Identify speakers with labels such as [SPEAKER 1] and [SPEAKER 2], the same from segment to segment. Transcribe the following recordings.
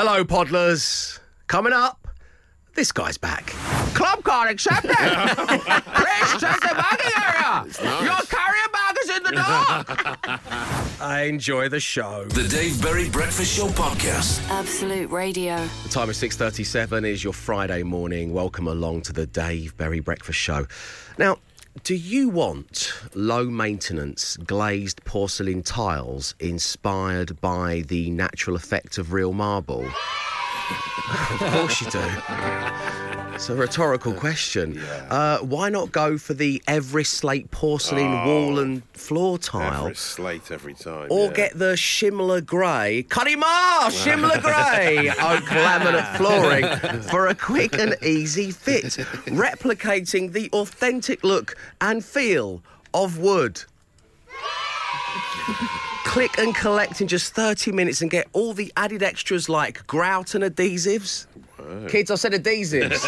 [SPEAKER 1] Hello, Podlers. Coming up, this guy's back. Club card accepted. Please check the bagging area. Your carrier bag is in the door. I enjoy the show.
[SPEAKER 2] The Dave Berry Breakfast Show podcast.
[SPEAKER 3] Absolute Radio.
[SPEAKER 1] The time is 6.37 is your Friday morning. Welcome along to the Dave Berry Breakfast Show. Now, do you want low maintenance glazed porcelain tiles inspired by the natural effect of real marble? of course you do. It's a rhetorical question. Uh, why not go for the Everest slate porcelain wall and floor tile?
[SPEAKER 4] Everest slate every time.
[SPEAKER 1] Or
[SPEAKER 4] yeah.
[SPEAKER 1] get the Shimla Grey, Cuddy Mar, Shimla Grey oak laminate flooring for a quick and easy fit, replicating the authentic look and feel of wood. Click and collect in just 30 minutes and get all the added extras like grout and adhesives. Kids, I said adhesives.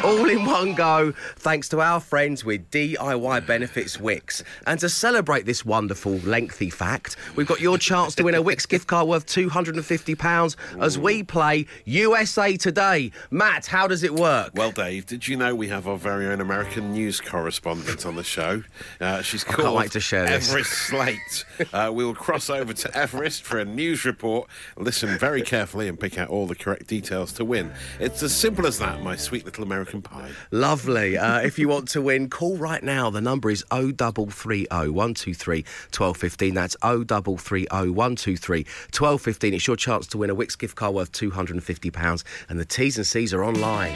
[SPEAKER 1] all in one go, thanks to our friends with DIY Benefits Wickes. And to celebrate this wonderful, lengthy fact, we've got your chance to win a Wickes gift card worth £250 as we play USA Today. Matt, how does it work?
[SPEAKER 4] Well, Dave, did you know we have our very own American news correspondent on the show? Uh, she's called
[SPEAKER 1] wait to share this.
[SPEAKER 4] Everest Slate. Uh, we'll cross over to Everest for a news report. Listen very carefully and pick out all the correct details to win. It's as simple as that, my sweet little American pie.
[SPEAKER 1] Lovely. Uh, if you want to win, call right now. The number is 0330 123 1215. That's 0330 123 1215. It's your chance to win a Wickes gift card worth £250, and the T's and C's are online.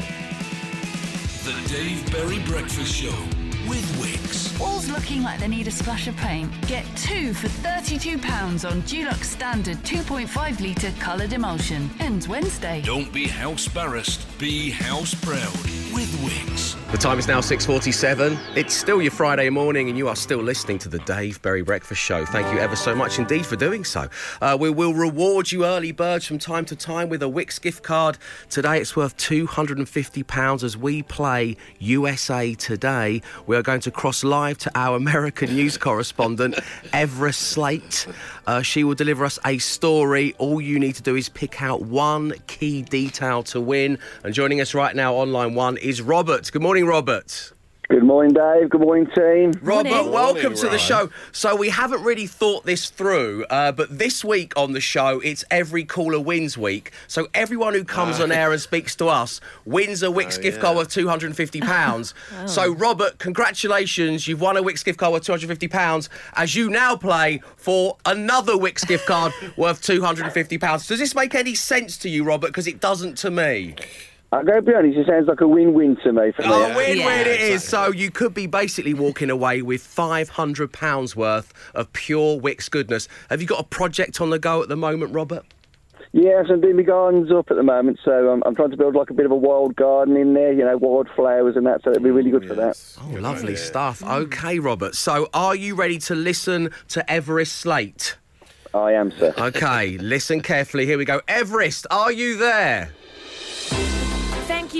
[SPEAKER 2] The Dave Berry Breakfast Show with Wickes.
[SPEAKER 3] Walls looking like they need a splash of paint? Get two for £32 on Dulux Standard 2.5 litre coloured emulsion. Ends Wednesday.
[SPEAKER 2] Don't be house embarrassed, be house proud with Wickes.
[SPEAKER 1] The time is now 6.47. It's still your Friday morning and you are still listening to the Dave Berry Breakfast Show. Thank you ever so much indeed for doing so. Uh, we will reward you early birds from time to time with a Wickes gift card. Today it's worth £250 as we play USA Today. We are going to cross live to our American news correspondent, Everest Slate. Uh, she will deliver us a story. All you need to do is pick out one key detail to win. And joining us right now on line one is Robert. Good morning, Robert.
[SPEAKER 5] Good morning, Dave. Good morning, team.
[SPEAKER 1] Robert,
[SPEAKER 3] Morning.
[SPEAKER 1] welcome
[SPEAKER 4] Morning,
[SPEAKER 1] to the show. So we haven't really thought this through, uh, but this week on the show, it's every caller wins week. So everyone who comes on air and speaks to us wins a Wickes
[SPEAKER 4] Oh,
[SPEAKER 1] gift
[SPEAKER 4] yeah.
[SPEAKER 1] card worth two hundred and fifty pounds. So Robert, congratulations! You've won a Wickes gift card worth two hundred and fifty pounds. As you now play for another Wickes gift card worth two hundred and fifty pounds. Does this make any sense to you, Robert? Because it doesn't to me.
[SPEAKER 5] I've got to be honest, it sounds like a win-win to me for me.
[SPEAKER 1] Oh, win
[SPEAKER 3] Yeah.
[SPEAKER 1] win it is. So you could be basically walking away with £500 worth of pure Wickes goodness. Have you got a project on the go at the moment, Robert?
[SPEAKER 5] Yes, I'm doing my gardens up at the moment, so I'm, I'm trying to build like a bit of a wild garden in there, you know, wild flowers and that, so it'll be really good for that.
[SPEAKER 4] Yes.
[SPEAKER 1] Oh,
[SPEAKER 4] Good
[SPEAKER 1] lovely
[SPEAKER 4] idea.
[SPEAKER 1] stuff. Okay, Robert. So are you ready to listen to Everest Slate?
[SPEAKER 5] I am, sir.
[SPEAKER 1] Okay, listen carefully. Here we go. Everest, are you there?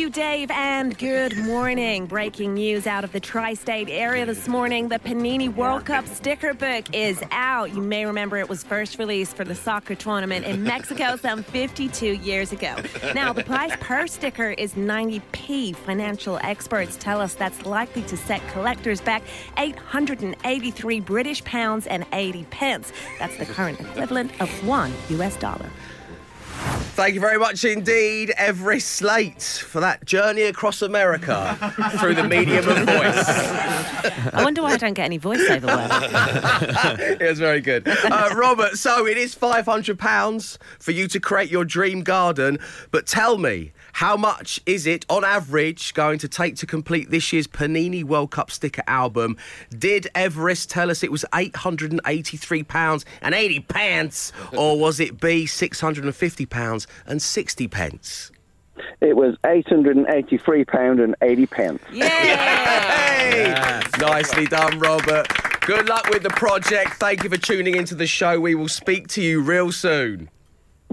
[SPEAKER 6] You, Dave, and good morning. Breaking news out of the tri state area this morning the Panini World Cup sticker book is out. You may remember it was first released for the soccer tournament in Mexico some 52 years ago. Now, the price per sticker is 90p. Financial experts tell us that's likely to set collectors back 883 British pounds and 80 pence. That's the current equivalent of one US dollar.
[SPEAKER 1] Thank you very much indeed, Everest Slate, for that journey across America through the medium of voice.
[SPEAKER 6] I wonder why I don't get any voiceover work.
[SPEAKER 1] it was very good. Uh, Robert, so it is £500 for you to create your dream garden. But tell me, how much is it on average going to take to complete this year's Panini World Cup sticker album? Did Everest tell us it was £883 and 80 pence? Or was it B, £650 and 60 pence?
[SPEAKER 5] It was £883 and 80 pence.
[SPEAKER 1] Hey! Nicely done, Robert. Good luck with the project. Thank you for tuning into the show. We will speak to you real soon.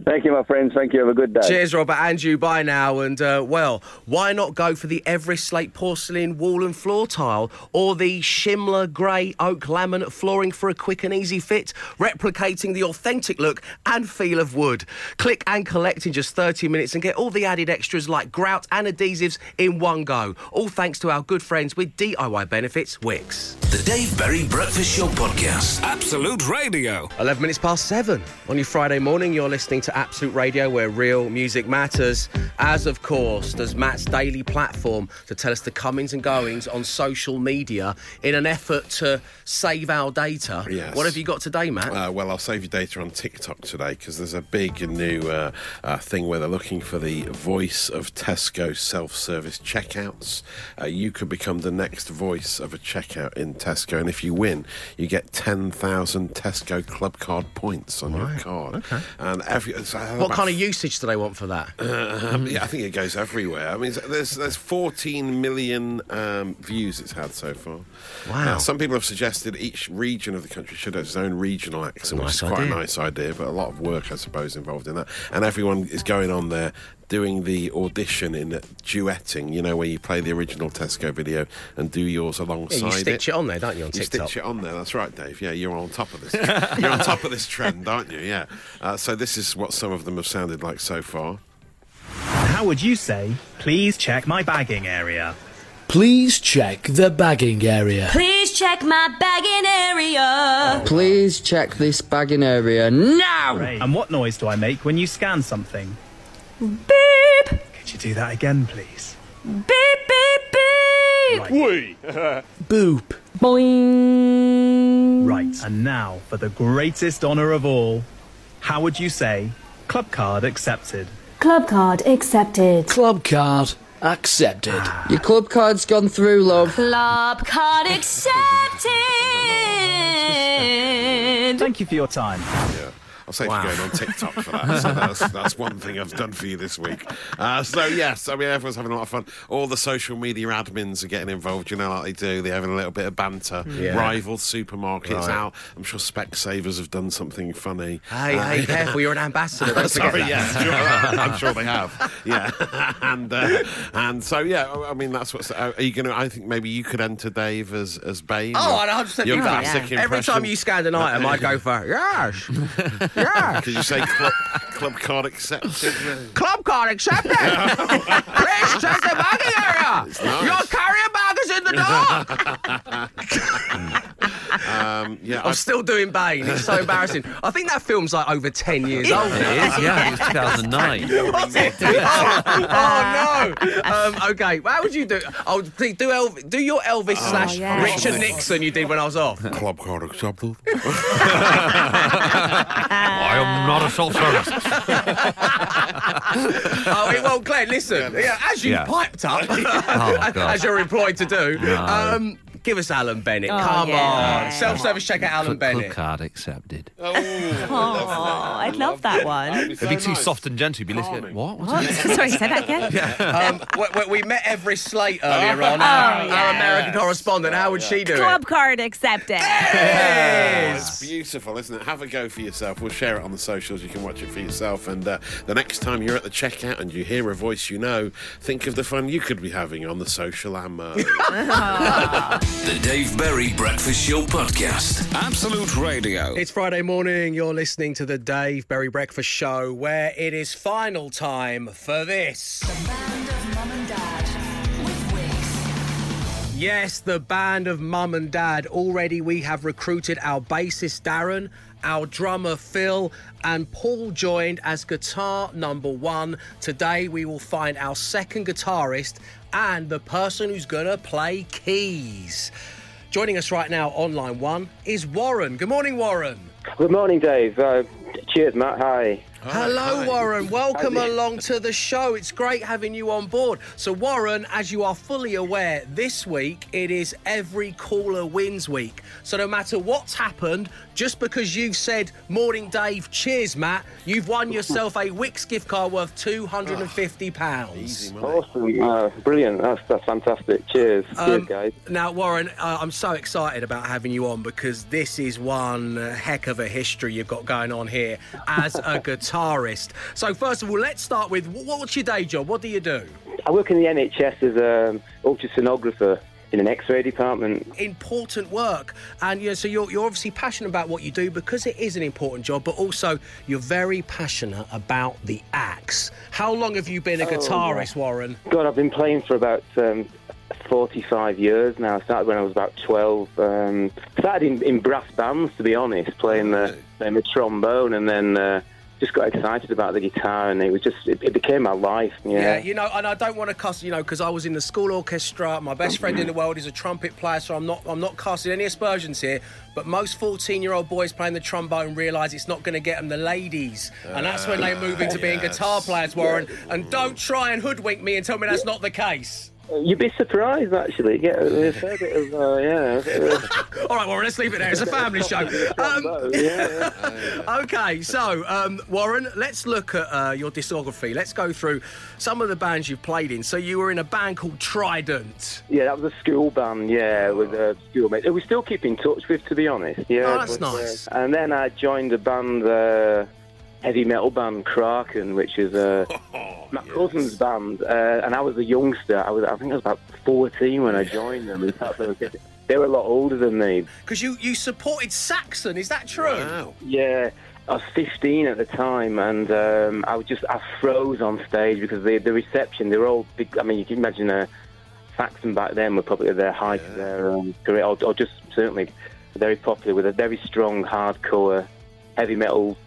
[SPEAKER 5] Thank you, my friends. Thank you. Have a good day.
[SPEAKER 1] Cheers, Robert. And you. Bye now. And, uh, well, why not go for the Everest Slate porcelain wall and floor tile or the Shimla grey oak laminate flooring for a quick and easy fit, replicating the authentic look and feel of wood? Click and collect in just 30 minutes and get all the added extras like grout and adhesives in one go. All thanks to our good friends with DIY Benefits, Wickes.
[SPEAKER 2] The Dave Berry Breakfast Show Podcast. Absolute Radio.
[SPEAKER 1] 11 minutes past seven on your Friday morning. You're listening to Absolute Radio, where real music matters. As of course, does Matt's daily platform to tell us the comings and goings on social media in an effort to save our data.
[SPEAKER 4] Yes.
[SPEAKER 1] What have you got today, Matt?
[SPEAKER 4] Uh, well, I'll save you data on TikTok today because there's a big new uh, uh, thing where they're looking for the voice of Tesco self-service checkouts. Uh, you could become the next voice of a checkout in Tesco, and if you win, you get ten thousand Tesco Club Card points on your card. Okay. And every
[SPEAKER 1] what kind of usage do they want for that?
[SPEAKER 4] um, yeah, I think it goes everywhere. I mean, there's there's 14 million um, views it's had so far.
[SPEAKER 1] Wow.
[SPEAKER 4] Now, some people have suggested each region of the country should have its own regional accent, which is quite
[SPEAKER 1] idea.
[SPEAKER 4] a nice idea, but a lot of work, I suppose, involved in that. And everyone is going on there doing the audition in duetting, you know, where you play the original Tesco video and do yours alongside
[SPEAKER 1] Yeah, you
[SPEAKER 4] it.
[SPEAKER 1] stitch it on there, don't you, on
[SPEAKER 4] You
[SPEAKER 1] TikTok?
[SPEAKER 4] stitch it on there. That's right, Dave. Yeah, you're on top of this. you're on top of this trend, aren't you? Yeah. Uh, so this is what some of them have sounded like so far.
[SPEAKER 7] How would you say, please check my bagging area?
[SPEAKER 8] Please check the bagging area.
[SPEAKER 9] Please check my bagging area.
[SPEAKER 10] Please check this bagging area now.
[SPEAKER 7] Great. And what noise do I make when you scan something?
[SPEAKER 9] Beep,
[SPEAKER 7] Could you do that again, please?
[SPEAKER 9] beep, beep, beep.
[SPEAKER 7] Right.
[SPEAKER 8] Boop.
[SPEAKER 9] Boing.
[SPEAKER 7] Right. And now for the greatest honour of all. How would you say, club card accepted?
[SPEAKER 9] Club card accepted.
[SPEAKER 8] Club card accepted. Ah.
[SPEAKER 10] Your club card's gone through, love.
[SPEAKER 9] Club card accepted.
[SPEAKER 7] Thank you for your time.
[SPEAKER 4] Yeah. I'll save you going on TikTok for that. So that's, that's one thing I've done for you this week. Uh, so, yes, I mean, everyone's having a lot of fun. All the social media admins are getting involved, you know, like they do. They're having a little bit of banter.
[SPEAKER 1] Yeah.
[SPEAKER 4] Rival supermarkets
[SPEAKER 1] Right.
[SPEAKER 4] out. I'm sure Specsavers have done something funny.
[SPEAKER 1] Hey,
[SPEAKER 4] Uh,
[SPEAKER 1] hey, careful, you're an ambassador. Don't
[SPEAKER 4] Sorry, yeah, sure, I'm sure they have. Yeah, and uh, and so yeah, I mean that's what's. Uh, are you going to? I think maybe you could enter Dave as as Bane.
[SPEAKER 1] Oh,
[SPEAKER 4] or
[SPEAKER 1] I'd 100%
[SPEAKER 4] your classic
[SPEAKER 1] Every time you scanned an item, I'd go for, yes,
[SPEAKER 4] Did you say club, club card accepted?
[SPEAKER 1] Club card accepted. Please check the bagging area.
[SPEAKER 4] nice.
[SPEAKER 1] Your carrier bag is in the door.
[SPEAKER 4] Um, yeah,
[SPEAKER 1] I'm
[SPEAKER 4] I,
[SPEAKER 1] still doing Bane. It's so embarrassing. I think that film's like over 10 years old now.
[SPEAKER 11] It is, yeah. It was 2009.
[SPEAKER 1] Was it? Oh, oh, no. Um, okay, how would you do? Oh, please do Elvis, do your Elvis slash
[SPEAKER 6] yeah.
[SPEAKER 1] Richard Nixon you did when I was off.
[SPEAKER 4] club card accepted.
[SPEAKER 11] I am not a self-service.
[SPEAKER 1] Oh, it- well, Glenn, listen. Yeah, as you
[SPEAKER 11] Yeah.
[SPEAKER 1] piped up,
[SPEAKER 11] Oh,
[SPEAKER 1] as you're employed to do, um, give us Alan Bennett.
[SPEAKER 6] Oh,
[SPEAKER 1] Come
[SPEAKER 6] yeah.
[SPEAKER 1] on. Self service check out Alan
[SPEAKER 11] Club
[SPEAKER 1] Bennett.
[SPEAKER 11] card accepted.
[SPEAKER 6] Oh, I'd love that one.
[SPEAKER 11] It'd be too soft and gentle. You'd be listening.
[SPEAKER 4] Calming.
[SPEAKER 11] What?
[SPEAKER 6] What? Sorry, say that again.
[SPEAKER 1] Um, we, we- we met Every Slate earlier on, our,
[SPEAKER 6] Oh,
[SPEAKER 1] our American correspondent. How would she do
[SPEAKER 6] Club
[SPEAKER 1] it?
[SPEAKER 6] card accepted.
[SPEAKER 4] It's beautiful, isn't it? Have a go for yourself. We'll share it on the socials. You can watch it for yourself. And uh, the next time you're at the checkout and you hear a voice you know, think of the fun you could be having on the social ammo.
[SPEAKER 2] The Dave Berry Breakfast Show Podcast. Absolute Radio.
[SPEAKER 1] It's Friday morning. You're listening to the Dave Berry Breakfast Show, where it is final time for this.
[SPEAKER 3] Band of Mum and Dad with Wickes.
[SPEAKER 1] Yes, the band of mum and dad. Already we have recruited our bassist Darren, our drummer Phil, and Paul joined as guitar number one. Today we will find our second guitarist and the person who's gonna play keys. Joining us right now on line one is Warren. Good morning, Warren.
[SPEAKER 5] Good morning, Dave. Uh, cheers, Matt. Hi.
[SPEAKER 1] Hello,
[SPEAKER 4] hi.
[SPEAKER 1] Warren. Welcome along to the show. It's great having you on board. So, Warren, as you are fully aware, this week it is every caller wins week. So, no matter what's happened, just because you've said morning, Dave, cheers, Matt, you've won yourself a Wickes gift card worth two hundred and fifty pounds.
[SPEAKER 4] Easy.
[SPEAKER 5] Awesome. Uh, brilliant. That's, that's fantastic. Cheers. Cheers, guys.
[SPEAKER 1] Now, Warren, uh, I'm so excited about having you on because this is one heck of a history you've got going on here as a guitarist. Guitarist. So first of all, let's start with what's your day job? What do you do?
[SPEAKER 12] I work in the NHS as an ultrasonographer in an X-ray department.
[SPEAKER 1] Important work, and you know, so you're, you're obviously passionate about what you do because it is an important job, but also you're very passionate about the axe. How long have you been a
[SPEAKER 12] Oh,
[SPEAKER 1] guitarist, Warren?
[SPEAKER 12] God, I've been playing for about um, 45 years now. I started when I was about 12. Um, started in, in brass bands, to be honest, playing the, playing the trombone, and then uh, just got excited about the guitar, and it was just it, it became my life. Yeah.
[SPEAKER 1] Yeah, you know, and I don't want to cuss, you know, because I was in the school orchestra. My best friend in the world is a trumpet player, so I'm not, I'm not casting any aspersions here. But most 14-year-old boys playing the trombone realise it's not going to get them the ladies, and that's when they move into being
[SPEAKER 12] Yes.
[SPEAKER 1] guitar players, Warren. And don't try and hoodwink me and tell me that's not the case.
[SPEAKER 12] You'd be surprised, actually. Get a fair bit of uh, yeah.
[SPEAKER 1] All right, Warren, let's leave it there. It's a family show. Um, okay, so um, Warren, let's look at uh, your discography. Let's go through some of the bands you've played in. So you were in a band called Trident.
[SPEAKER 12] Yeah, that was a school band. Yeah, with a schoolmate. We still keep in touch with, to be honest. Yeah,
[SPEAKER 1] Oh, that's
[SPEAKER 12] but, uh,
[SPEAKER 1] nice.
[SPEAKER 12] and then I joined a band, uh, heavy metal band, Kraken, which is uh, my cousin's band. Uh, and I was a youngster. I was, I think I was about fourteen when I joined them. In fact, they were, they were a lot older than me.
[SPEAKER 1] Because you, you supported Saxon, is that true?
[SPEAKER 12] Yeah, I was 15 at the time, and um, I was just I froze on stage because the the reception they were all big. I mean, you can imagine a Saxon back then were probably at their height of their um, career, or, or just certainly very popular with a very strong hardcore heavy metal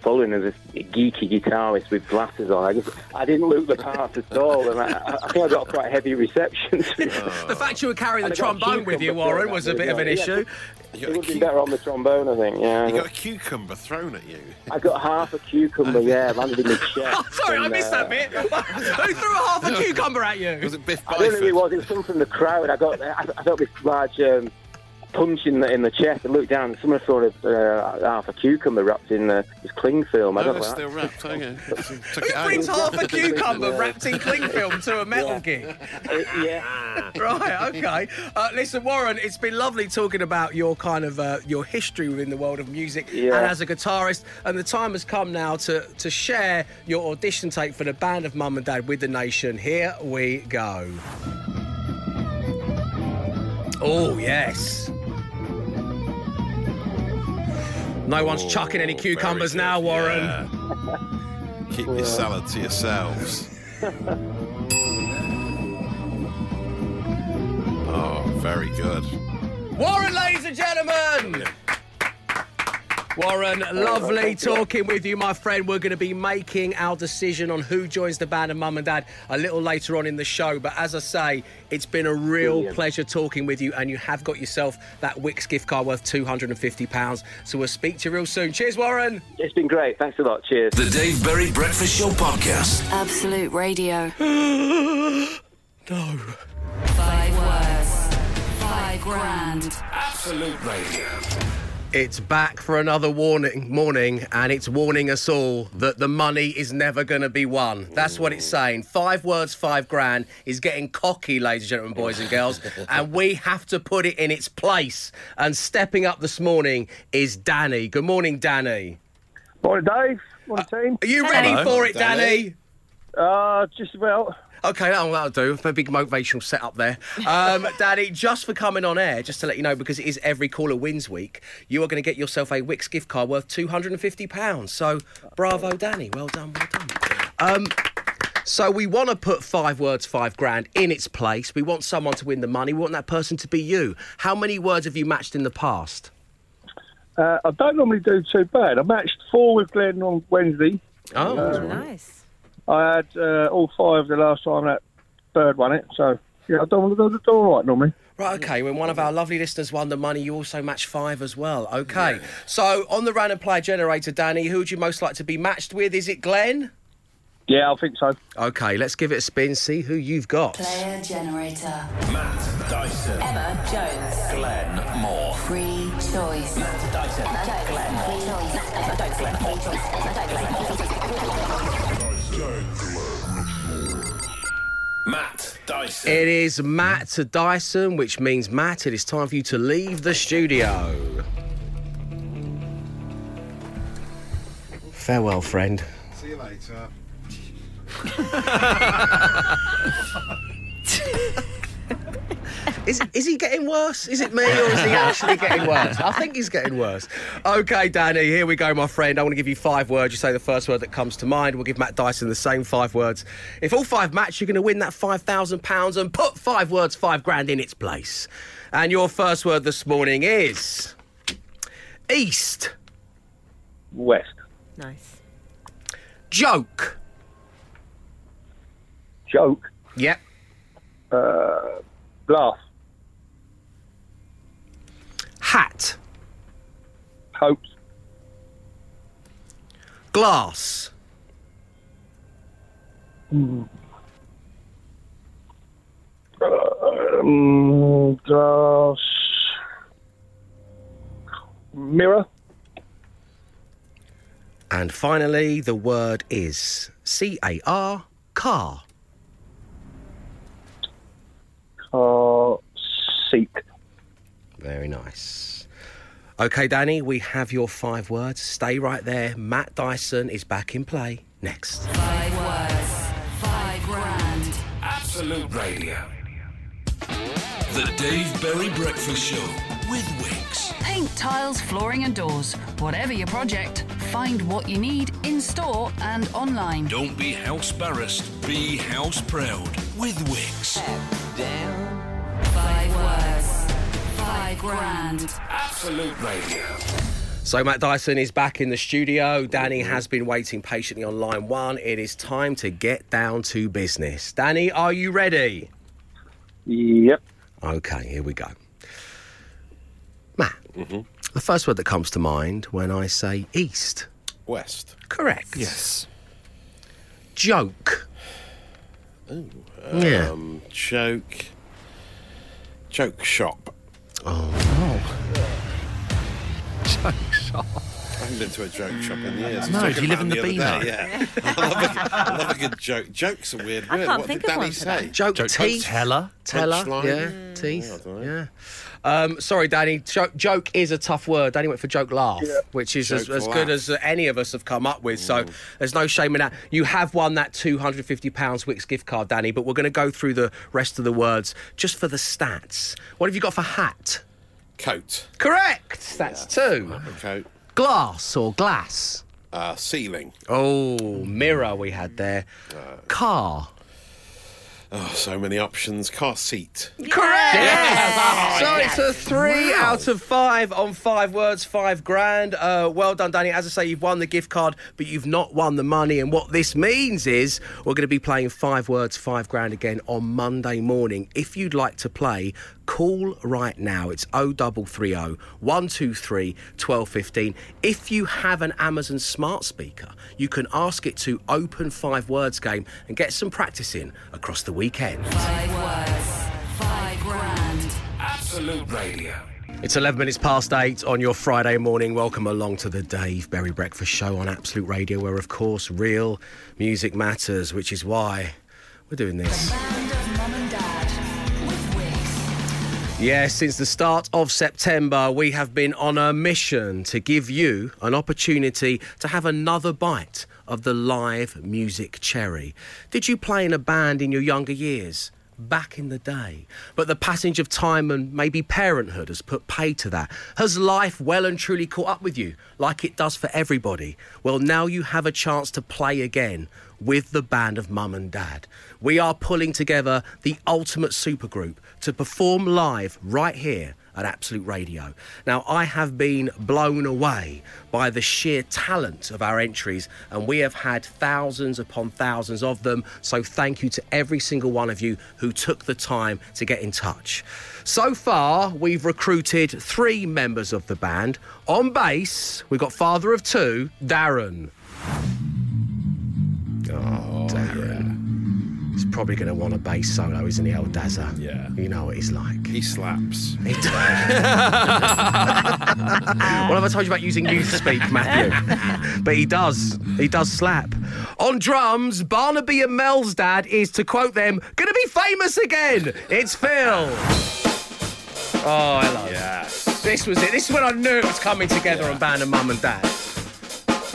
[SPEAKER 12] following as a geeky guitarist with glasses on. I just I didn't look the part at all, and I, I think I got quite heavy reception.
[SPEAKER 1] The fact you were carrying the
[SPEAKER 12] And I got a
[SPEAKER 1] trombone with you, Warren, was a bit of an
[SPEAKER 12] as well.
[SPEAKER 1] issue.
[SPEAKER 12] It would have been better on the trombone, I think. Yeah.
[SPEAKER 4] You got a cucumber thrown at you.
[SPEAKER 12] I got half a cucumber, yeah, landed in the chest.
[SPEAKER 1] Sorry, I
[SPEAKER 12] and,
[SPEAKER 1] missed
[SPEAKER 12] uh,
[SPEAKER 1] that bit. Who threw a half a cucumber at you?
[SPEAKER 4] Was it Biff
[SPEAKER 12] I don't know who it was. It was someone from the crowd. I got, I, I felt this large um, punch in the in the chest. I looked down. and Someone threw a, uh, half a cucumber wrapped in uh, this cling film. I
[SPEAKER 4] Oh,
[SPEAKER 12] don't
[SPEAKER 4] it's
[SPEAKER 12] know.
[SPEAKER 4] still wrapped. Okay. Took it
[SPEAKER 1] Who
[SPEAKER 4] out.
[SPEAKER 1] brings half a cucumber wrapped in cling film to a metal gig?
[SPEAKER 12] yeah.
[SPEAKER 1] Right, okay. Uh, listen, Warren, it's been lovely talking about your kind of uh, your history within the world of music
[SPEAKER 12] Yeah.
[SPEAKER 1] and as a guitarist. And the time has come now to to share your audition tape for the band of Mum and Dad with the nation. Here we go. Oh yes. No one's chucking any oh, cucumbers now, Warren.
[SPEAKER 4] Keep your salad to yourselves. oh, very good.
[SPEAKER 1] Warren, ladies and gentlemen. Warren, lovely talking with you, my friend. We're going to be making our decision on who joins the band of Mum and Dad a little later on in the show. But as I say, it's been a real
[SPEAKER 12] Brilliant.
[SPEAKER 1] pleasure talking with you, and you have got yourself that Wickes gift card worth £250. So we'll speak to you real soon. Cheers, Warren.
[SPEAKER 12] It's been great. Thanks a lot. Cheers.
[SPEAKER 2] The Dave Berry Breakfast Show podcast.
[SPEAKER 3] Absolute Radio.
[SPEAKER 1] no.
[SPEAKER 3] Five words. Five grand.
[SPEAKER 2] Absolute Radio.
[SPEAKER 1] It's back for another warning morning, and it's warning us all that the money is never going to be won. That's what it's saying. Five words, five grand is getting cocky, ladies and gentlemen, boys and girls, and we have to put it in its place. And stepping up this morning is Danny. Good morning, Danny.
[SPEAKER 13] Morning, Dave. Morning, team.
[SPEAKER 1] Are you ready
[SPEAKER 13] Hello.
[SPEAKER 1] for it, Danny?
[SPEAKER 13] Uh, just about.
[SPEAKER 1] Okay, that'll, that'll do. A big motivational setup there. Um, Danny, just for coming on air, just to let you know, because it is every caller wins week, you are going to get yourself a Wickes gift card worth £250. So, bravo, Danny. Well done, well done. Um, so, we want to put five words, five grand in its place. We want someone to win the money. We want that person to be you. How many words have you matched in the past?
[SPEAKER 13] Uh, I don't normally do too bad. I matched four with Glenn on Wednesday.
[SPEAKER 1] Oh,
[SPEAKER 13] Uh,
[SPEAKER 6] nice.
[SPEAKER 13] I had uh, all five the last time that bird won it. So, yeah, I don't do, do all right normally.
[SPEAKER 1] Right, okay. When one of our lovely listeners won the money, you also matched five as well. Okay. So, on the random player generator, Danny, who would you most like to be matched with? Is it Glenn?
[SPEAKER 13] Yeah, I think so.
[SPEAKER 1] Okay, let's give it a spin, see who you've got.
[SPEAKER 3] Player generator.
[SPEAKER 2] Matt Dyson.
[SPEAKER 3] Emma Jones.
[SPEAKER 2] Glenn Moore.
[SPEAKER 3] Free choice.
[SPEAKER 2] Matt Dyson.
[SPEAKER 3] Glenn. Free choice. Emma Jones. Glenn. Free choice.
[SPEAKER 2] Matt Dyson.
[SPEAKER 1] It is Matt Dyson, which means, Matt, it is time for you to leave the studio. Farewell, friend. Is, is he getting worse? Is it me or is he actually getting worse? I think he's getting worse. Okay, Danny, here we go, my friend. I want to give you five words. You say the first word that comes to mind. We'll give Matt Dyson the same five words. If all five match, you're going to win that £5,000 and put five words, five grand in its place. And your first word this morning is East.
[SPEAKER 13] West.
[SPEAKER 6] Nice.
[SPEAKER 1] Joke.
[SPEAKER 13] Joke.
[SPEAKER 1] Yep.
[SPEAKER 13] Uh, laugh.
[SPEAKER 1] Hat.
[SPEAKER 13] Hopes.
[SPEAKER 1] Glass.
[SPEAKER 13] Mm. Um, glass. Mirror.
[SPEAKER 1] And finally, the word is C A R, car.
[SPEAKER 13] Car seat.
[SPEAKER 1] Very nice. Okay, Danny, we have your five words. Stay right there. Matt Dyson is back in play next.
[SPEAKER 2] Five words, five grand. Absolute Radio. The Dave Berry Breakfast Show with Wickes.
[SPEAKER 3] Paint, tiles, flooring, and doors. Whatever your project, find what you need in store and online.
[SPEAKER 2] Don't be house barrassed, be house proud with Wickes. Down.
[SPEAKER 3] Five words, five grand.
[SPEAKER 2] Absolute Radio.
[SPEAKER 1] So, Matt Dyson is back in the studio. Danny has been waiting patiently on line one. It is time to get down to business. Danny, are you ready?
[SPEAKER 13] Yep.
[SPEAKER 1] Okay, here we go. Matt, the first word that comes to mind when I say east.
[SPEAKER 4] West.
[SPEAKER 1] Correct.
[SPEAKER 4] Yes.
[SPEAKER 1] Joke.
[SPEAKER 4] Ooh,
[SPEAKER 1] Yeah.
[SPEAKER 4] um, Joke. Joke shop.
[SPEAKER 1] Oh.
[SPEAKER 11] Joke shop.
[SPEAKER 4] I haven't been to a joke shop in years.
[SPEAKER 11] No, do you live in the
[SPEAKER 4] about
[SPEAKER 11] Beano?
[SPEAKER 4] day, Yeah. I love, a, I love a good joke. Joke's a weird
[SPEAKER 6] I
[SPEAKER 4] word.
[SPEAKER 6] can't
[SPEAKER 4] what
[SPEAKER 6] think
[SPEAKER 4] did
[SPEAKER 6] of
[SPEAKER 4] Danny
[SPEAKER 6] one for
[SPEAKER 4] say?
[SPEAKER 6] that.
[SPEAKER 1] Joke,
[SPEAKER 11] Joke
[SPEAKER 1] teeth.
[SPEAKER 11] teller.
[SPEAKER 1] Teller.
[SPEAKER 4] Punchline?
[SPEAKER 1] Yeah.
[SPEAKER 4] Mm,
[SPEAKER 1] Teeth.
[SPEAKER 4] I.
[SPEAKER 1] Yeah. Um, sorry, Danny. Jo- joke is a tough word. Danny went for joke laugh,
[SPEAKER 13] Yeah.
[SPEAKER 1] which is as,
[SPEAKER 4] Joke
[SPEAKER 1] as
[SPEAKER 4] laugh.
[SPEAKER 1] good as uh, any of us have come up with. So there's no shame in that. You have won that £250 Wickes gift card, Danny, but we're going to go through the rest of the words just for the stats. What have you got for hat?
[SPEAKER 4] Coat.
[SPEAKER 1] Correct. That's two.
[SPEAKER 4] Coat.
[SPEAKER 1] Glass or glass?
[SPEAKER 4] Uh, ceiling.
[SPEAKER 1] Oh, mirror we had there. Car.
[SPEAKER 4] Oh, so many options. Car seat.
[SPEAKER 1] Correct. So it's a three out of five on five words, five grand. Uh, well done, Danny. As I say, you've won the gift card, but you've not won the money. And what this means is we're going to be playing five words, five grand again on Monday morning. If you'd like to play, call right now. It's 0330 123 1215. If you have an Amazon smart speaker, you can ask it to open five words game and get some practice in across the weekend.
[SPEAKER 3] Five words, five grand.
[SPEAKER 2] Absolute Radio.
[SPEAKER 1] It's 11 minutes past eight on your Friday morning. Welcome along to the Dave Berry Breakfast Show on Absolute Radio, where, of course, real music matters, which is why we're doing this.
[SPEAKER 3] Band
[SPEAKER 1] Yes, since the start of September, we have been on a mission to give you an opportunity to have another bite of the live music cherry. Did you play in a band in your younger years? Back in the day. But the passage of time and maybe parenthood has put pay to that. Has life well and truly caught up with you, like it does for everybody? Well, now you have a chance to play again with the band of mum and dad. We are pulling together the ultimate supergroup to perform live right here at Absolute Radio. Now, I have been blown away by the sheer talent of our entries, and we have had thousands upon thousands of them. So, thank you to every single one of you who took the time to get in touch. So far, we've recruited three members of the band. On bass, we've got father of two, Darren. Oh, Darren. He's probably going to want a bass solo, isn't he, old Dazza?
[SPEAKER 4] Yeah.
[SPEAKER 1] You know what he's like.
[SPEAKER 4] He slaps.
[SPEAKER 1] He does. what have I told you about using youth speak, Matthew? but he does. He does slap. On drums, Barnaby and Mel's dad is, to quote them, going to be famous again. It's Phil. Oh, hello.
[SPEAKER 4] Yes.
[SPEAKER 1] This was it. This is when I knew it was coming together on Band and Mum and Dad.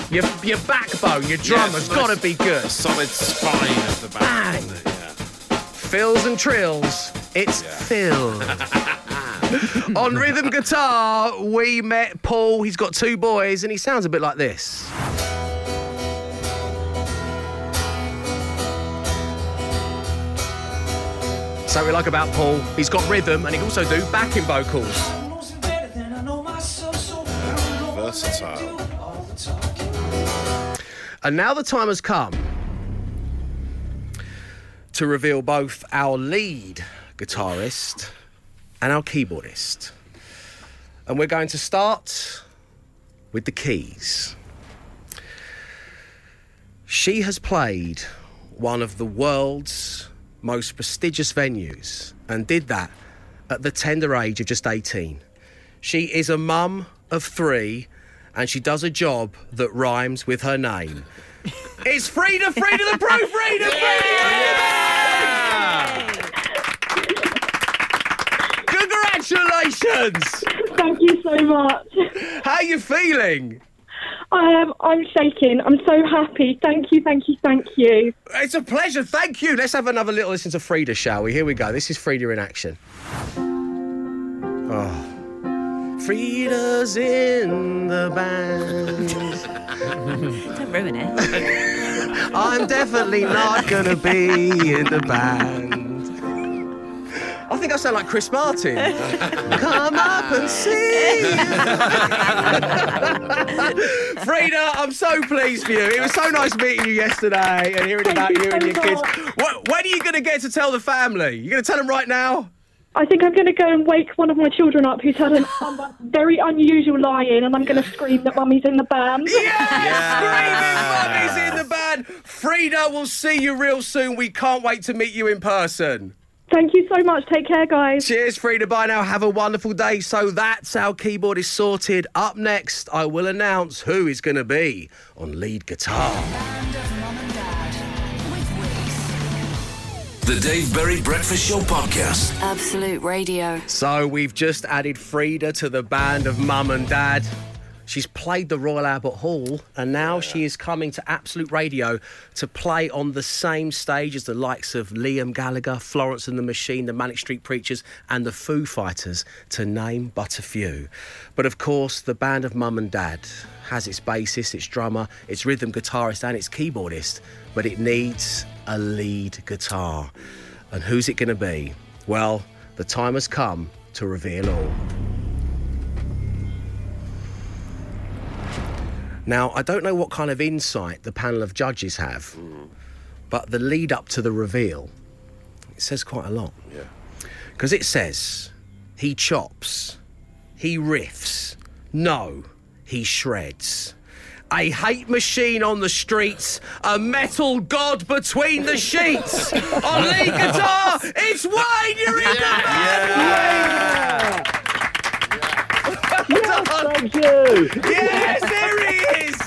[SPEAKER 1] Your, your backbone, your drummer's
[SPEAKER 4] Yes,
[SPEAKER 1] got to be good.
[SPEAKER 4] Solid spine of the band. Yeah.
[SPEAKER 1] Fills and trills, it's Phil. On rhythm guitar, we met Paul. He's got two boys, and he sounds a bit like this. So we like about Paul, he's got rhythm and he can also do backing vocals.
[SPEAKER 4] Versatile.
[SPEAKER 1] And now the time has come to reveal both our lead guitarist and our keyboardist. And we're going to start with the keys. She has played one of the world's most prestigious venues and did that at the tender age of just 18. She is a mum of three and she does a job that rhymes with her name. it's Frida, Frida the Proofreader! Congratulations!
[SPEAKER 14] Thank you so much.
[SPEAKER 1] How are you feeling?
[SPEAKER 14] I am. I'm shaking. I'm so happy. Thank you. Thank you. Thank you.
[SPEAKER 1] It's a pleasure. Thank you. Let's have another little listen to Frida, shall we? Here we go. This is Frida in action. Oh. Frida's in the band.
[SPEAKER 6] Don't ruin it.
[SPEAKER 1] I'm definitely not gonna be in the band. I think I sound like Chris Martin. Come up and see. Frida, I'm so pleased for you. It was so nice meeting you yesterday and hearing
[SPEAKER 14] Thank
[SPEAKER 1] about
[SPEAKER 14] you
[SPEAKER 1] you and
[SPEAKER 14] so
[SPEAKER 1] your kids.
[SPEAKER 14] much.
[SPEAKER 1] What, when are you going to get to tell the family? You going to tell them right now?
[SPEAKER 14] I think I'm going to go and wake one of my children up who's had a um, very unusual lie-in, and I'm going to scream that mummy's in the band.
[SPEAKER 1] Yeah, screaming Mummy's in the band. Frida, we'll see you real soon. We can't wait to meet you in person.
[SPEAKER 14] Thank you so much. Take care, guys.
[SPEAKER 1] Cheers, Frida. Bye now. Have a wonderful day. So that's our keyboard is sorted. Up next, I will announce who is going to be on lead guitar.
[SPEAKER 2] The Dave Berry Breakfast Show podcast.
[SPEAKER 3] Absolute Radio.
[SPEAKER 1] So we've just added Frida to the band of Mum and Dad. She's played the Royal Albert Hall and now she is coming to Absolute Radio to play on the same stage as the likes of Liam Gallagher, Florence and the Machine, the Manic Street Preachers, and the Foo Fighters, to name but a few. But of course, the band of Mum and Dad has its bassist, its drummer, its rhythm guitarist, and its keyboardist, but it needs a lead guitar. And who's it going to be? Well, the time has come to reveal all. Now, I don't know what kind of insight the panel of judges have, but the lead up to the reveal, it says quite a lot.
[SPEAKER 4] Yeah.
[SPEAKER 1] Because it says, he chops, he riffs, no, he shreds. A hate machine on the streets, a metal god between the sheets. on lead guitar, it's Wayne, you're in the band, Wayne!
[SPEAKER 13] Thank you.
[SPEAKER 1] Yes, there he is!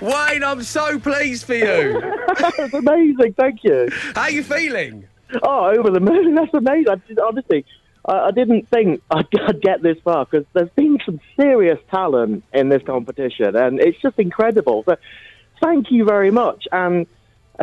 [SPEAKER 1] Wayne, I'm so pleased for you.
[SPEAKER 13] That's amazing. Thank you.
[SPEAKER 1] How you feeling?
[SPEAKER 13] Oh, over the moon. That's amazing. I honestly, I, I didn't think I'd, I'd get this far because there's been some serious talent in this competition, and it's just incredible. So, thank you very much, and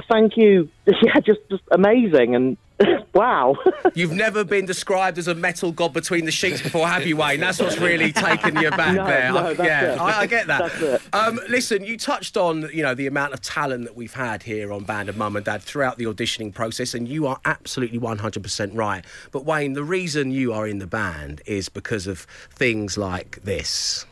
[SPEAKER 13] thank you. Yeah, just just amazing, and wow.
[SPEAKER 1] You've never been described as a metal god between the sheets before, have you, Wayne? That's what's really taken you back
[SPEAKER 13] No,
[SPEAKER 1] there.
[SPEAKER 13] no,
[SPEAKER 1] I- yeah. I, I get that. Um, listen, you touched on you know the amount of talent that we've had here on Band of Mum and Dad throughout the auditioning process, and you are absolutely 100% right. But Wayne, the reason you are in the band is because of things like this.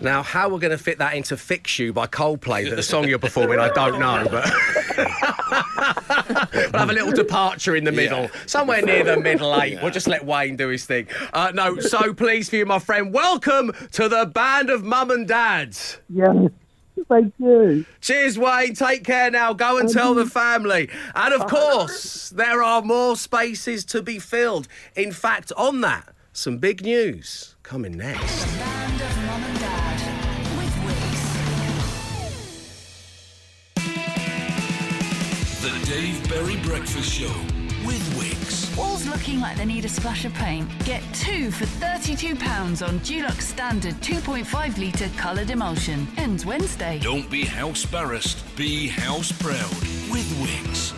[SPEAKER 1] Now, how we're going to fit that into Fix You by Coldplay, the song you're performing, I don't know, but we'll have a little departure in the middle, somewhere near the middle eight. We'll just let Wayne do his thing. Uh, no, so pleased for you, my friend. Welcome to the band of mum and dads.
[SPEAKER 13] yes. Thank you.
[SPEAKER 1] Cheers, Wayne. Take care now. Go and tell the family. And of course, there are more spaces to be filled. In fact, on that, some big news coming next.
[SPEAKER 2] Berry Breakfast Show with Wickes.
[SPEAKER 3] Walls looking like they need a splash of paint? Get two for £32 on Dulux Standard 2.5 litre coloured emulsion. Ends Wednesday.
[SPEAKER 2] Don't be house barrassed, be house proud with Wickes.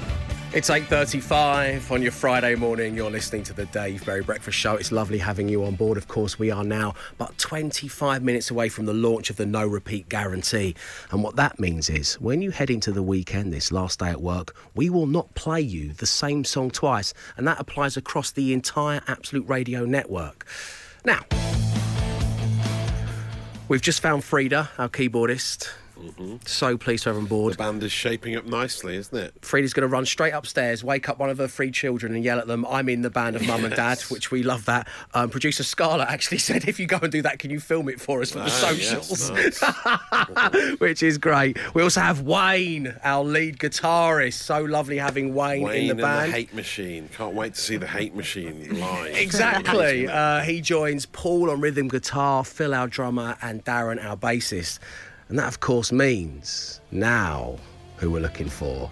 [SPEAKER 1] It's 8.35 on your Friday morning. You're listening to the Dave Berry Breakfast Show. It's lovely having you on board. Of course, we are now but 25 minutes away from the launch of the no repeat guarantee. And what that means is when you head into the weekend, this last day at work, we will not play you the same song twice. And that applies across the entire Absolute Radio network. Now, we've just found Frida, our keyboardist. So pleased to have her on board.
[SPEAKER 4] The band is shaping up nicely, isn't it?
[SPEAKER 1] Frida's going to run straight upstairs, wake up one of her three children, and yell at them, I'm in the band of mum and dad, which we love that. Um, producer Scarlett actually said, if you go and do that, can you film it for us for the
[SPEAKER 4] Ah,
[SPEAKER 1] socials?
[SPEAKER 4] yes,
[SPEAKER 1] which is great. We also have Wayne, our lead guitarist. So lovely having Wayne,
[SPEAKER 4] Wayne
[SPEAKER 1] in the
[SPEAKER 4] and
[SPEAKER 1] band.
[SPEAKER 4] the Hate Machine. Can't wait to see the Hate Machine live.
[SPEAKER 1] Exactly. Uh, he joins Paul on rhythm guitar, Phil, our drummer, and Darren, our bassist. And that, of course, means now who we're looking for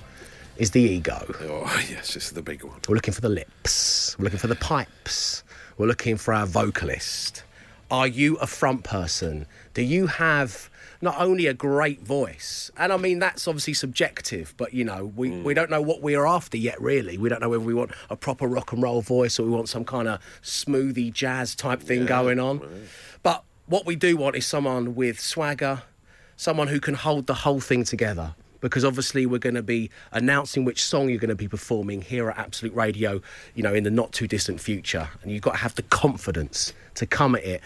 [SPEAKER 1] is the ego.
[SPEAKER 4] Oh, yes, this is the big one.
[SPEAKER 1] We're looking for the lips. We're looking for the pipes. We're looking for our vocalist. Are you a front person? Do you have not only a great voice, and I mean that's obviously subjective, but you know we, we mm. don't know what we're after yet. Really, we don't know whether we want a proper rock and roll voice or we want some kind of smoothie jazz type thing going on. But what we do want is someone with swagger, someone who can hold the whole thing together. Because obviously we're going to be announcing which song you're going to be performing here at Absolute Radio, you know, in the not too distant future, and you've got to have the confidence to come at it.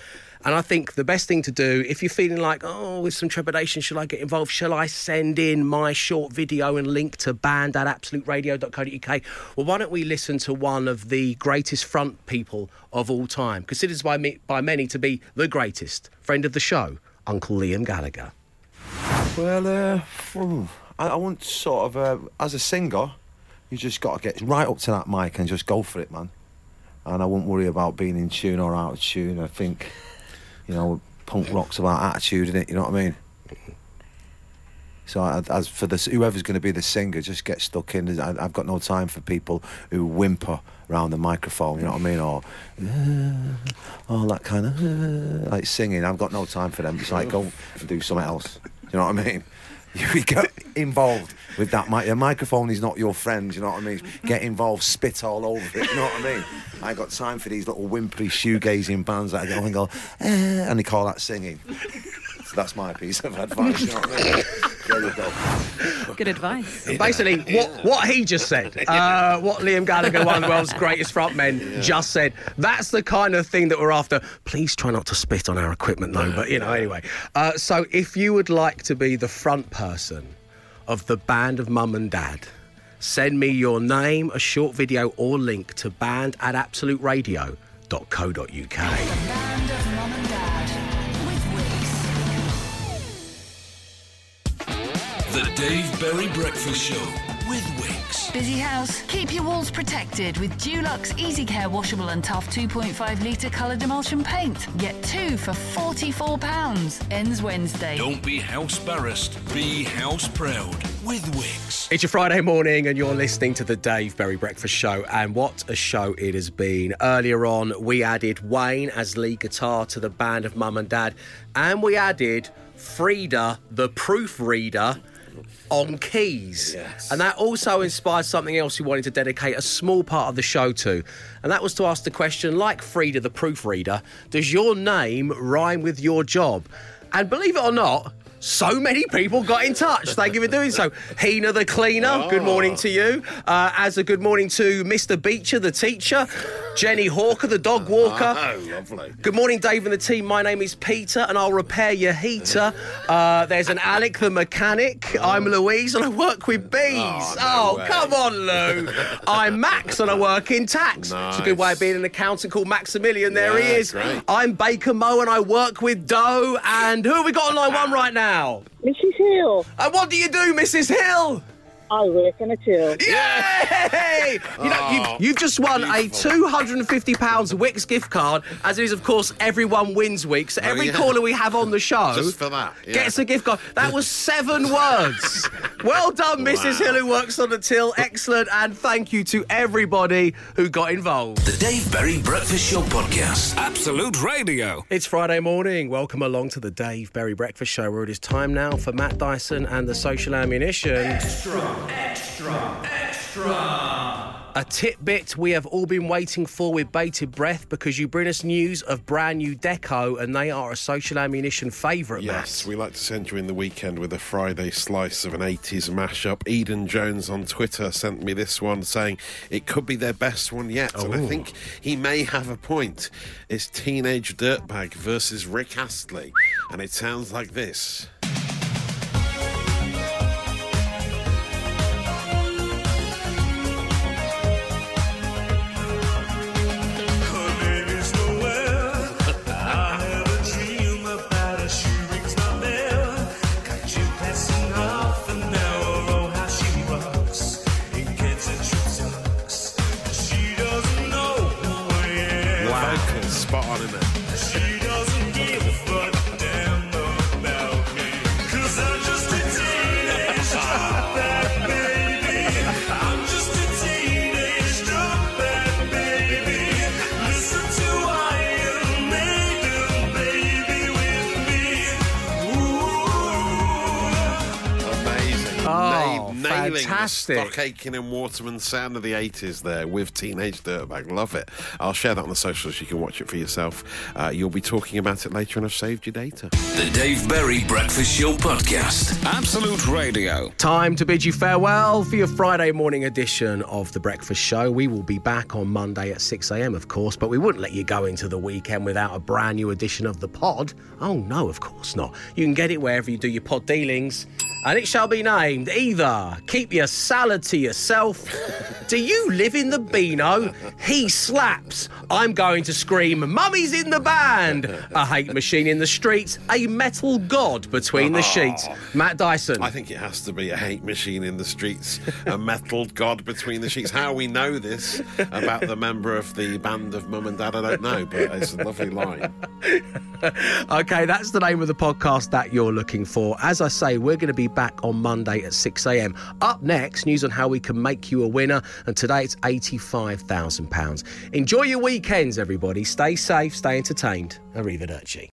[SPEAKER 1] And I think the best thing to do, if you're feeling like, oh, with some trepidation, shall I get involved? Shall I send in my short video and link to band at absoluteradio.co.uk? Well, why don't we listen to one of the greatest front people of all time, considered by, me, by many to be the greatest, friend of the show, Uncle Liam Gallagher.
[SPEAKER 15] Well, uh, I, I want sort of, uh, as a singer, you just got to get right up to that mic and just go for it, man. And I wouldn't worry about being in tune or out of tune. I think, you know, punk rock's about attitude, in it. You know what I mean? So I, as for this, whoever's going to be the singer, just get stuck in. I, I've got no time for people who whimper around the microphone. You know what I mean? Or uh, all that kind of uh, like singing. I've got no time for them. It's like go and do something else. You know what I mean? You get involved with that. mic. The microphone is not your friend. You know what I mean? Get involved, spit all over it. You know what I mean? I got time for these little whimpery shoegazing bands that go and go, eh, and they call that singing. So that's my piece of advice. You know what I mean? There you go.
[SPEAKER 6] Good advice.
[SPEAKER 1] Basically, what, what he just said, uh, what Liam Gallagher, one of the world's greatest frontmen, just said, that's the kind of thing that we're after. Please try not to spit on our equipment, though, but you know, anyway. Uh, so if you would like to be the front person of the band of mum and dad, send me your name, a short video, or link to band at absoluteradio.co.uk.
[SPEAKER 2] Dave Berry Breakfast Show with Wickes.
[SPEAKER 3] Busy house? Keep your walls protected with Dulux Easy Care Washable and Tough 2.5 litre coloured emulsion paint. Get two for £44. Ends Wednesday.
[SPEAKER 2] Don't be house barrassed, be house proud with Wickes.
[SPEAKER 1] It's your Friday morning, and you're listening to the Dave Berry Breakfast Show. And what a show it has been. Earlier on, we added Wayne as lead guitar to the band of Mum and Dad, and we added Frida, the proofreader, on keys. And that also inspired something else we wanted to dedicate a small part of the show to. And that was to ask the question like Frida, the proofreader, does your name rhyme with your job? And believe it or not, so many people got in touch. Thank you for doing so. Hina the cleaner, good ah. morning to you. Uh, as a good morning to Mr. Beecher, the teacher. Jenny Hawker, the dog walker.
[SPEAKER 4] Oh, lovely.
[SPEAKER 1] Good morning, Dave and the team. My name is Peter, and I'll repair your heater. Uh, there's an Alec, the mechanic. Ah. I'm Louise, and I work with bees. Oh,
[SPEAKER 4] no
[SPEAKER 1] come on, Lou. I'm Max, and I work in tax. It's a good way of being an accountant called Maximilian. There he is.
[SPEAKER 4] great.
[SPEAKER 1] I'm Baker Moe, and I work with dough. And who have we got on line one right now?
[SPEAKER 16] Mrs. Hill.
[SPEAKER 1] And uh, what do you do, Mrs. Hill?
[SPEAKER 16] I work in a till.
[SPEAKER 1] Yay! You know,
[SPEAKER 4] Oh,
[SPEAKER 1] you've, you've just won a £250 Wickes gift card, as it is, of course, everyone wins week. So
[SPEAKER 4] Oh,
[SPEAKER 1] every
[SPEAKER 4] yeah.
[SPEAKER 1] caller we have on the show
[SPEAKER 4] Just for that, yeah.
[SPEAKER 1] gets a gift card. That was seven words. Well done, Mrs. Hill, who works on the till. Excellent. And thank you to everybody who got involved.
[SPEAKER 2] The Dave Berry Breakfast Show Podcast. Absolute Radio.
[SPEAKER 1] It's Friday morning. Welcome along to the Dave Berry Breakfast Show, where it is time now for Matt Dyson and the Social Ammunition.
[SPEAKER 17] Extra, extra, extra.
[SPEAKER 1] A tidbit we have all been waiting for with bated breath because you bring us news of brand new deco and they are a social ammunition favourite,
[SPEAKER 4] Yes, we like to send you in the weekend with a Friday slice of an 80s mashup. Eden Jones on Twitter sent me this one saying it could be their best one yet, and I
[SPEAKER 1] Oh.
[SPEAKER 4] think he may have a point. It's Teenage Dirtbag versus Rick Astley, and it sounds like this.
[SPEAKER 1] Fantastic.
[SPEAKER 4] the Stock Aitken and Waterman sound of the 80s there with Teenage Dirtbag. Love it. I'll share that on the socials. You can watch it for yourself. Uh, you'll be talking about it later, and I've saved your data.
[SPEAKER 2] The Dave Berry Breakfast Show Podcast. Absolute Radio.
[SPEAKER 1] Time to bid you farewell for your Friday morning edition of The Breakfast Show. We will be back on Monday at 6am, of course, but we wouldn't let you go into the weekend without a brand new edition of The Pod. Oh, no, of course not. You can get it wherever you do your pod dealings, and it shall be named either Keep Your Salad to Yourself, Do You Live in the Beano? He Slaps, I'm Going to Scream, Mummy's in the Band, A Hate Machine in the Streets, A Metal God Between the Sheets. Matt Dyson.
[SPEAKER 4] I think it has to be a hate machine in the streets, a metal god between the sheets. How we know this about the member of the band of Mum and Dad, I don't know, but it's a lovely line.
[SPEAKER 1] Okay, that's the name of the podcast that you're looking for. As I say, we're going to be back on Monday at 6 a.m. Up next, news on how we can make you a winner. And today it's £85,000. Enjoy your weekends, everybody. Stay safe, stay entertained. Arrivederci.